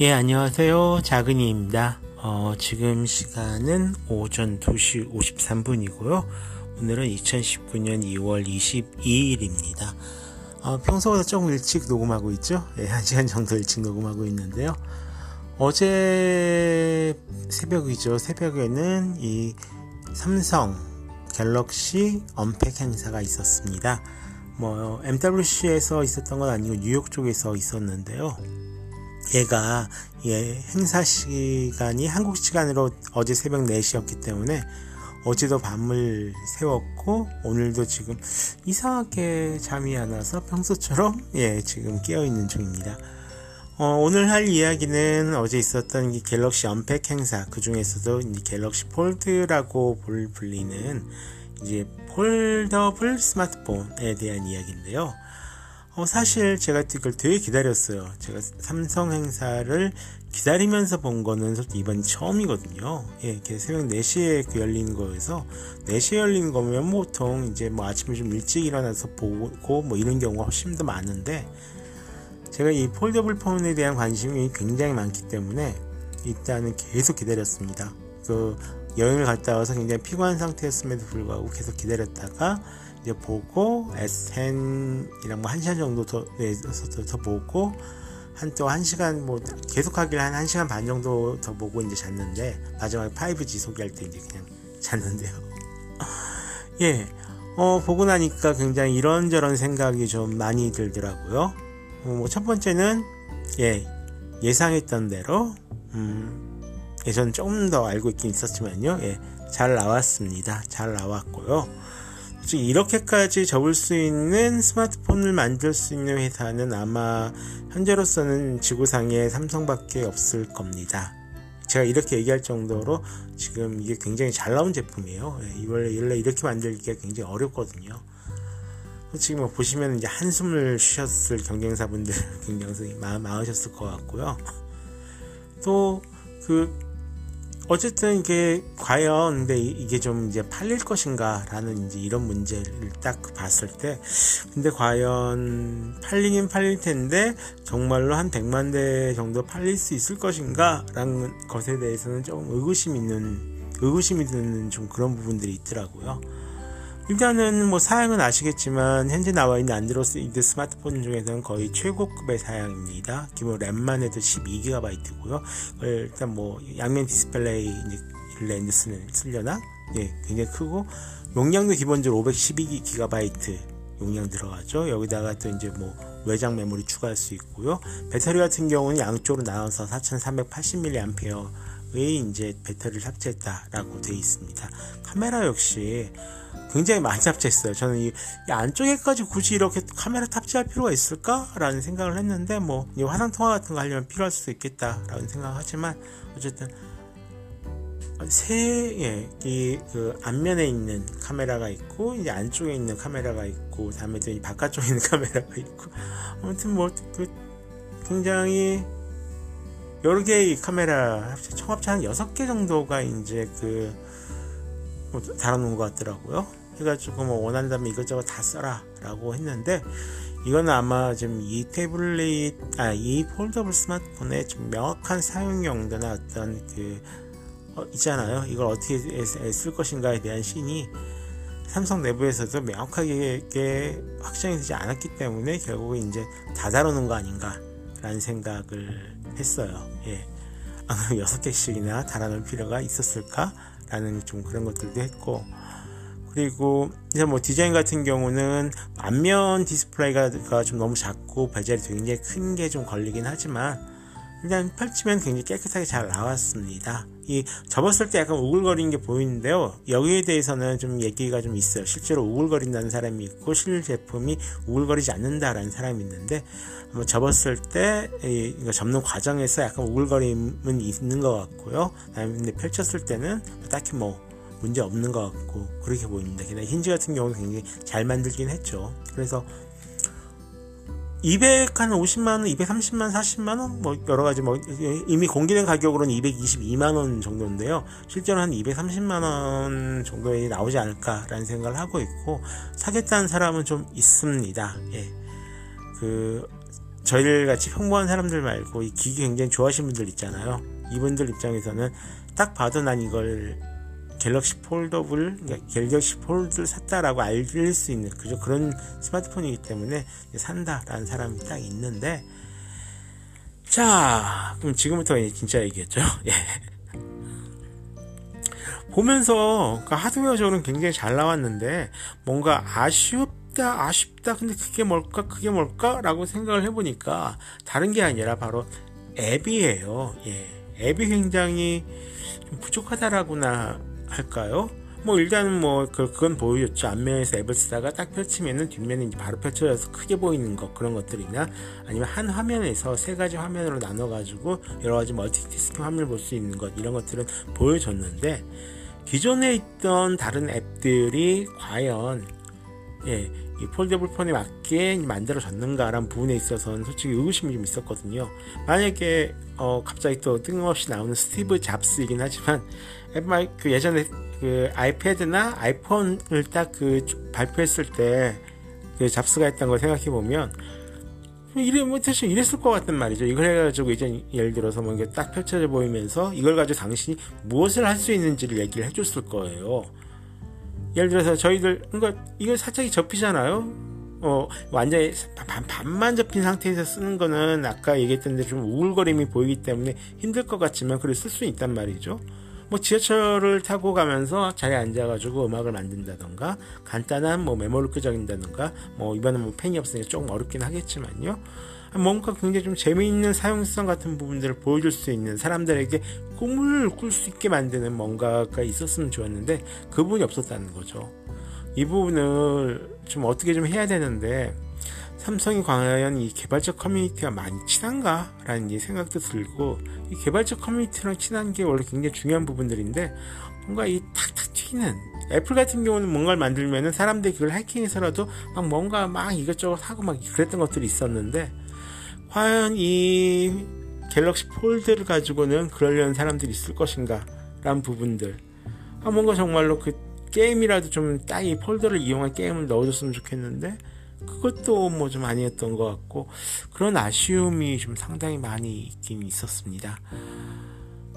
예, 안녕하세요. 자근이입니다. 어, 지금 시간은 오전 2시 53분이고요. 오늘은 2019년 2월 22일입니다. 어, 평소보다 조금 일찍 녹음하고 있죠? 예, 1시간 정도 일찍 녹음하고 있는데요. 어제 새벽이죠. 새벽에는 이 삼성 갤럭시 언팩 행사가 있었습니다. 뭐, MWC에서 있었던 건 아니고 뉴욕 쪽에서 있었는데요. 얘가 예, 행사 시간이 한국 시간으로 어제 새벽 4시였기 때문에 어제도 밤을 새웠고 오늘도 지금 이상하게 잠이 안 와서 평소처럼 예, 지금 깨어 있는 중입니다. 어, 오늘 할 이야기는 어제 있었던 이 갤럭시 언팩 행사 그 중에서도 갤럭시 폴드라고 불리는 이제 폴더블 스마트폰에 대한 이야기인데요. 어, 사실 제가 이걸 되게 기다렸어요. 제가 삼성 행사를 기다리면서 본 거는 솔직히 이번이 처음이거든요. 예, 새벽 4시에 그 열린 거여서 4시에 열린 거면 보통 이제 뭐 아침에 좀 일찍 일어나서 보고 뭐 이런 경우가 훨씬 더 많은데 제가 이 폴더블 폰에 대한 관심이 굉장히 많기 때문에 일단은 계속 기다렸습니다. 그 여행을 갔다 와서 굉장히 피곤한 상태였음에도 불구하고 계속 기다렸다가 이제 보고 S10이랑 뭐한 시간 정도 더, 네, 더, 더 보고 한또한 시간 뭐 계속 하길 한 1시간 반 정도 더 보고 이제 잤는데 마지막에 5G 소개할 때 이제 그냥 잤는데요. 예. 어, 보고 나니까 굉장히 이런저런 생각이 좀 많이 들더라고요. 어, 뭐첫 번째는 예. 예상했던 대로 음, 예전 조금 더 알고 있긴 있었지만요. 예. 잘 나왔습니다. 잘 나왔고요. 즉 이렇게까지 접을 수 있는 스마트폰을 만들 수 있는 회사는 아마 현재로서는 지구상에 삼성밖에 없을 겁니다. 제가 이렇게 얘기할 정도로 지금 이게 굉장히 잘 나온 제품이에요. 예, 원래 이렇게 만들기가 굉장히 어렵거든요. 지금 뭐 보시면 이제 한숨을 쉬셨을 경쟁사분들 굉장히 많으셨을 것 같고요. 또 그 어쨌든 이게 과연 근데 이게 좀 이제 팔릴 것인가라는 이제 이런 문제를 딱 봤을 때 근데 과연 팔리긴 팔릴 텐데 정말로 한 100만 대 정도 팔릴 수 있을 것인가라는 것에 대해서는 좀 의구심 있는 의구심이 드는 좀 그런 부분들이 있더라고요. 일단은 뭐 사양은 아시겠지만 현재 나와 있는 안드로이드 스마트폰 중에서는 거의 최고급의 사양입니다. 기본 램만 해도 12GB고요. 일단 뭐 양면 디스플레이 렌즈 쓰려나? 예, 굉장히 크고 용량도 기본적으로 512GB 용량 들어가죠. 여기다가 또 이제 뭐 외장 메모리 추가할 수 있고요. 배터리 같은 경우는 양쪽으로 나눠서 4380mAh의 이제 배터리를 탑재했다라고 되어 있습니다. 카메라 역시 굉장히 많이 탑재했어요. 저는 이, 이, 안쪽에까지 굳이 이렇게 카메라 탑재할 필요가 있을까라는 생각을 했는데 뭐 화상 통화 같은 거 하려면 필요할 수도 있겠다라는 생각을 하지만 어쨌든 세, 예, 이, 그, 앞면에 있는 카메라가 있고, 이제 안쪽에 있는 카메라가 있고, 다음에 또 이 바깥쪽에 있는 카메라가 있고, 아무튼 뭐, 그, 굉장히, 여러 개의 카메라, 총합체 한 6개 정도가 이제 그, 뭐 달아놓은 것 같더라고요. 해가지고 뭐 원한다면 이것저것 다 써라 라고 했는데 이거는 아마 지금 이 태블릿 아 이 폴더블 스마트폰의 좀 명확한 사용 용도나 어떤 그 어, 있잖아요 이걸 어떻게 쓸 것인가에 대한 신이 삼성 내부에서도 명확하게 확정이 되지 않았기 때문에 결국에 이제 다 다루는 거 아닌가 라는 생각을 했어요 예. 아, 6개씩이나 달아놓을 필요가 있었을까 라는 좀 그런 것들도 했고 그리고 이제 뭐 디자인 같은 경우는 앞면 디스플레이가 좀 너무 작고 bezel이 굉장히 큰 게 좀 걸리긴 하지만 일단 펼치면 굉장히 깨끗하게 잘 나왔습니다. 이 접었을 때 약간 우글거리는 게 보이는데요. 여기에 대해서는 좀 얘기가 좀 있어요. 실제로 우글거린다는 사람이 있고 실 제품이 우글거리지 않는다라는 사람이 있는데 뭐 접었을 때 이거 접는 과정에서 약간 우글거림은 있는 것 같고요. 근데 펼쳤을 때는 딱히 뭐 문제 없는 것 같고 그렇게 보입니다. 게다가 힌지 같은 경우는 굉장히 잘 만들긴 했죠. 그래서 200, 한 50만 원, 230만 원, 40만 원, 뭐, 여러 가지, 뭐, 이미 공개된 가격으로는 222만 원 정도인데요. 실제로 한 230만 원 정도에 나오지 않을까라는 생각을 하고 있고, 사겠다는 사람은 좀 있습니다. 예. 그, 저희들 같이 평범한 사람들 말고 이 기기 굉장히 좋아하시는 분들 있잖아요. 이분들 입장에서는 딱 봐도 난 이걸 갤럭시 foldable, 그러니까 갤럭시 폴드를 샀다라고 알릴 수 있는 그죠 그런 스마트폰이기 때문에 산다라는 사람이 딱 있는데 자 그럼 지금부터 진짜 얘기했죠. 예. 보면서 그 하드웨어적으로는 굉장히 잘 나왔는데 뭔가 아쉽다 아쉽다 근데 그게 뭘까 그게 뭘까 라고 생각을 해보니까 다른 게 아니라 바로 앱이에요 예 앱이 굉장히 좀 부족하다라고나 할까요? 뭐 일단은 뭐 그, 그건 보여줬죠. 앞면에서 쓰다가 딱 펼치면은 뒷면이 이제 바로 펼쳐져서 크게 보이는 것 그런 것들이나 아니면 한 화면에서 세 가지 화면으로 나눠 가지고 여러 가지 멀티태스킹 화면을 볼 수 있는 것 이런 것들은 보여줬는데 기존에 있던 다른 앱들이 과연 예, 이 foldable 폰에 맞게 만들어졌는가라는 부분에 있어서는 솔직히 의구심이 좀 있었거든요. 만약에 어, 갑자기 또 뜬금없이 나오는 스티브 잡스이긴 하지만 그 예전에 그 아이패드나 아이폰을 딱 그 발표했을 때 그 잡스가 했던 걸 생각해 보면 이래 뭐 사실 이랬을 것 같단 말이죠. 이걸 해가지고 이제 예를 들어서 뭐 이게 딱 펼쳐져 보이면서 이걸 가지고 당신이 무엇을 할 수 있는지를 얘기를 해줬을 거예요. 예를 들어서 저희들 그러니까 이거 살짝이 접히잖아요. 어 완전히 반, 반만 접힌 상태에서 쓰는 거는 아까 얘기했던 데좀 우글거림이 보이기 때문에 힘들 것 같지만 그래 쓸수 있단 말이죠. 뭐 지하철을 타고 가면서 자리에 앉아가지고 음악을 만든다던가 간단한 뭐 메모를 끄적인다던가 뭐 이번엔 뭐 펜이 없으니까 조금 어렵긴 하겠지만요. 뭔가 굉장히 좀 재미있는 사용성 같은 부분들을 보여줄 수 있는 사람들에게 꿈을 꿀 수 있게 만드는 뭔가가 있었으면 좋았는데 그 부분이 없었다는 거죠. 이 부분을 좀 어떻게 좀 해야 되는데 삼성이 과연 이 개발자 커뮤니티와 많이 친한가 라는 생각도 들고 이 개발자 커뮤니티랑 친한 게 원래 굉장히 중요한 부분들인데 뭔가 이 탁탁 튀는 애플 같은 경우는 뭔가를 만들면은 사람들이 그걸 해킹해서라도 막 뭔가 막 이것저것 하고 막 그랬던 것들이 있었는데 과연 이 갤럭시 폴드를 가지고는 그러려는 사람들이 있을 것인가 라는 부분들 아 뭔가 정말로 그 게임이라도 좀 딱 이 폴더를 이용한 게임을 넣어줬으면 좋겠는데 그것도 뭐 좀 아니었던 것 같고 그런 아쉬움이 좀 상당히 많이 있긴 있었습니다.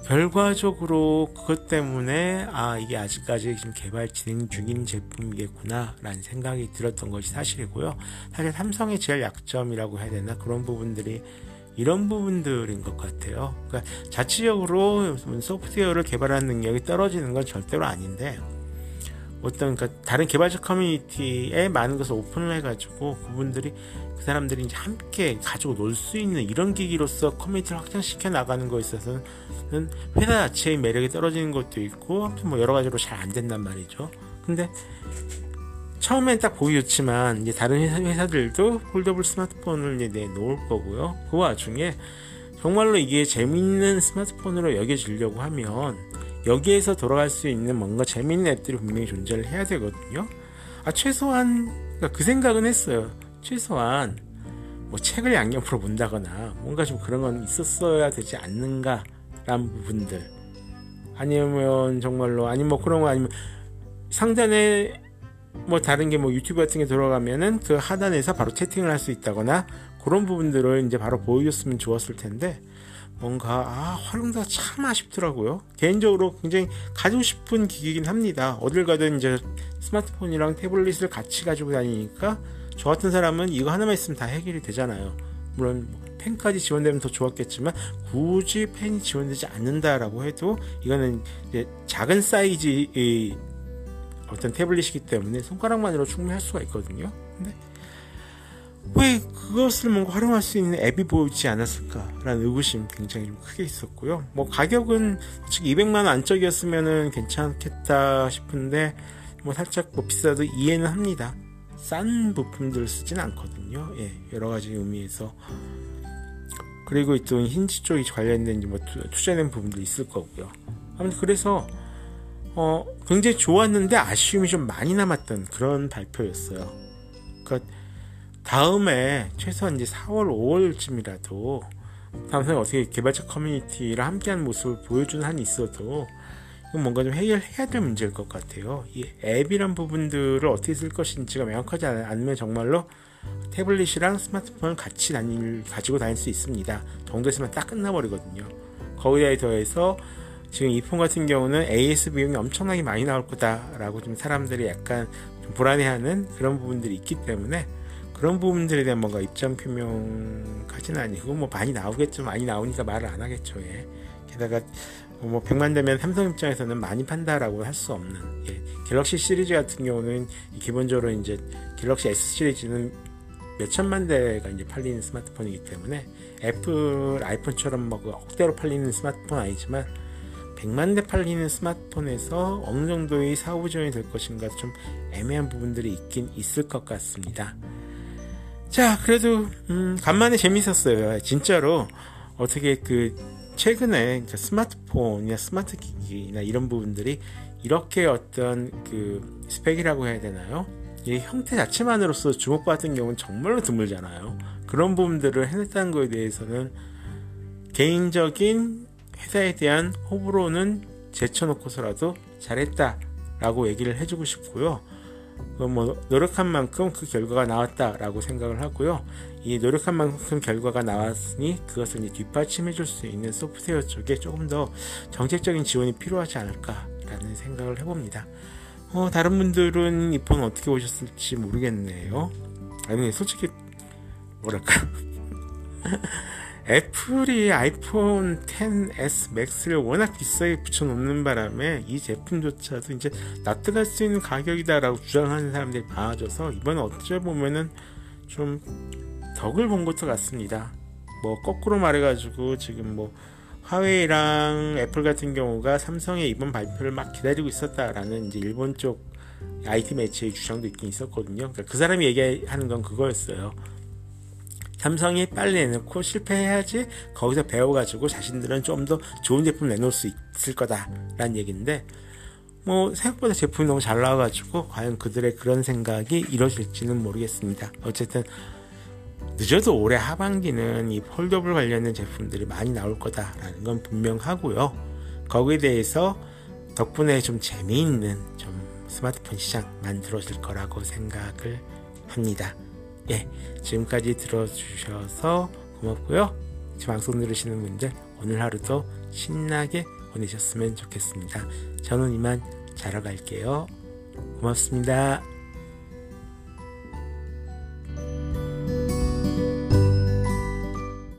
결과적으로 그것 때문에 아 이게 아직까지 지금 개발 진행 중인 제품이겠구나 라는 생각이 들었던 것이 사실이고요. 사실 삼성의 제일 약점이라고 해야 되나 그런 부분들이 이런 부분들인 것 같아요. 그러니까 자체적으로 소프트웨어를 개발하는 능력이 떨어지는 건 절대로 아닌데 어떤 그러니까 다른 개발자 커뮤니티에 많은 것을 오픈을 해가지고 그분들이 그 사람들이 이제 함께 가지고 놀 수 있는 이런 기기로서 커뮤니티를 확장시켜 나가는 거에 있어서는 회사 자체의 매력이 떨어지는 것도 있고 아무튼 뭐 여러 가지로 잘 안 된단 말이죠. 근데 처음엔 딱 보여줬지만 이제 다른 회사, 들도 폴더블 스마트폰을 이제 내놓을 거고요. 그 와중에 정말로 이게 재미있는 스마트폰으로 여겨지려고 하면 여기에서 돌아갈 수 있는 뭔가 재밌는 앱들이 분명히 존재를 해야 되거든요. 아, 최소한, 그러니까 그 생각은 했어요. 최소한, 뭐 책을 양옆으로 본다거나 뭔가 좀 그런 건 있었어야 되지 않는가, 라는 부분들. 아니면 정말로, 아니면 뭐 그런 거 아니면 상단에 뭐 다른 게 뭐 유튜브 같은 게 들어가면은 그 하단에서 바로 채팅을 할 수 있다거나 그런 부분들을 이제 바로 보여줬으면 좋았을 텐데 뭔가 아 활용도가 참 아쉽더라고요. 개인적으로 굉장히 가지고 싶은 기기긴 합니다. 어딜 가든 이제 스마트폰이랑 태블릿을 같이 가지고 다니니까 저 같은 사람은 이거 하나만 있으면 다 해결이 되잖아요. 물론 뭐 펜까지 지원되면 더 좋았겠지만 굳이 펜이 지원되지 않는다라고 해도 이거는 이제 작은 사이즈의 어떤 태블릿이기 때문에 손가락만으로 충분히 할 수가 있거든요. 근데 왜 그것을 뭔가 활용할 수 있는 앱이 보이지 않았을까라는 의구심 굉장히 좀 크게 있었고요. 뭐 가격은 즉 200만 원 안쪽이었으면 괜찮겠다 싶은데 뭐 살짝 뭐 비싸도 이해는 합니다. 싼 부품들을 쓰진 않거든요. 예, 여러 가지 의미에서 그리고 또 힌지 쪽이 관련된 뭐 투자된 부분도 있을 거고요. 아무튼 그래서 어 굉장히 좋았는데 아쉬움이 좀 많이 남았던 그런 발표였어요. 그러니까 다음에 최소한 이제 4월, 5월쯤이라도 삼성이 어떻게 개발자 커뮤니티랑 함께하는 모습을 보여주는 한이 있어도 이건 뭔가 좀 해결해야 될 문제일 것 같아요. 이 앱이란 부분들을 어떻게 쓸 것인지가 명확하지 않으면 정말로 태블릿이랑 스마트폰을 같이 다닐, 가지고 다닐 수 있습니다. 정도 있으면 딱 끝나버리거든요. 거기에 더해서 지금 이 폰 같은 경우는 AS 비용이 엄청나게 많이 나올 거다라고 좀 사람들이 약간 좀 불안해하는 그런 부분들이 있기 때문에 그런 부분들에 대한 뭔가 입장 표명까지는 아니고 뭐 많이 나오겠죠. 많이 나오니까 말을 안 하겠죠. 예. 게다가 뭐 100만 되면 삼성 입장에서는 많이 판다라고 할 수 없는 예. 갤럭시 시리즈 같은 경우는 기본적으로 이제 갤럭시 S 시리즈는 몇 천만 대가 이제 팔리는 스마트폰이기 때문에 애플 아이폰처럼 뭐그 억대로 팔리는 스마트폰 아니지만 100만 대 팔리는 스마트폰에서 어느 정도의 사후 지원이 될 것인가 좀 애매한 부분들이 있긴 있을 것 같습니다. 자, 그래도 음, 간만에 재밌었어요. 진짜로 어떻게 그 최근에 스마트폰이나 스마트 기기나 이런 부분들이 이렇게 어떤 그 스펙이라고 해야 되나요? 이 형태 자체만으로서 주목받은 경우는 정말로 드물잖아요. 그런 부분들을 해냈다는 것에 대해서는 개인적인 회사에 대한 호불호는 제쳐놓고서라도 잘했다라고 얘기를 해주고 싶고요. 뭐 노력한 만큼 그 결과가 나왔다라고 생각을 하고요. 이 노력한 만큼 결과가 나왔으니 그것을 이제 뒷받침해 줄 수 있는 소프트웨어 쪽에 조금 더 정책적인 지원이 필요하지 않을까라는 생각을 해봅니다. 어, 다른 분들은 이 폰 어떻게 보셨을지 모르겠네요. 아니, 솔직히, 뭐랄까. 애플이 아이폰 10s 맥스를 워낙 비싸게 붙여놓는 바람에 이 제품조차도 이제 납득할 수 있는 가격이다라고 주장하는 사람들이 많아져서 이번에 어찌 보면은 좀 덕을 본 것도 같습니다. 뭐 거꾸로 말해가지고 지금 뭐 화웨이랑 애플 같은 경우가 삼성의 이번 발표를 막 기다리고 있었다라는 이제 일본 쪽 IT 매체의 주장도 있긴 있었거든요. 그러니까 그 사람이 얘기하는 건 그거였어요. 삼성이 빨리 내놓고 실패해야지 거기서 배워가지고 자신들은 좀 더 좋은 제품 내놓을 수 있을 거다라는 얘기인데 뭐 생각보다 제품이 너무 잘 나와가지고 과연 그들의 그런 생각이 이루어질지는 모르겠습니다. 어쨌든 늦어도 올해 하반기는 이 폴더블 관련된 제품들이 많이 나올 거다라는 건 분명하고요. 거기에 대해서 덕분에 좀 재미있는 좀 스마트폰 시장 만들어질 거라고 생각을 합니다. 예, 지금까지 들어주셔서 고맙고요. 지금 방송 들으시는 분들 오늘 하루도 신나게 보내셨으면 좋겠습니다. 저는 이만 자러 갈게요. 고맙습니다.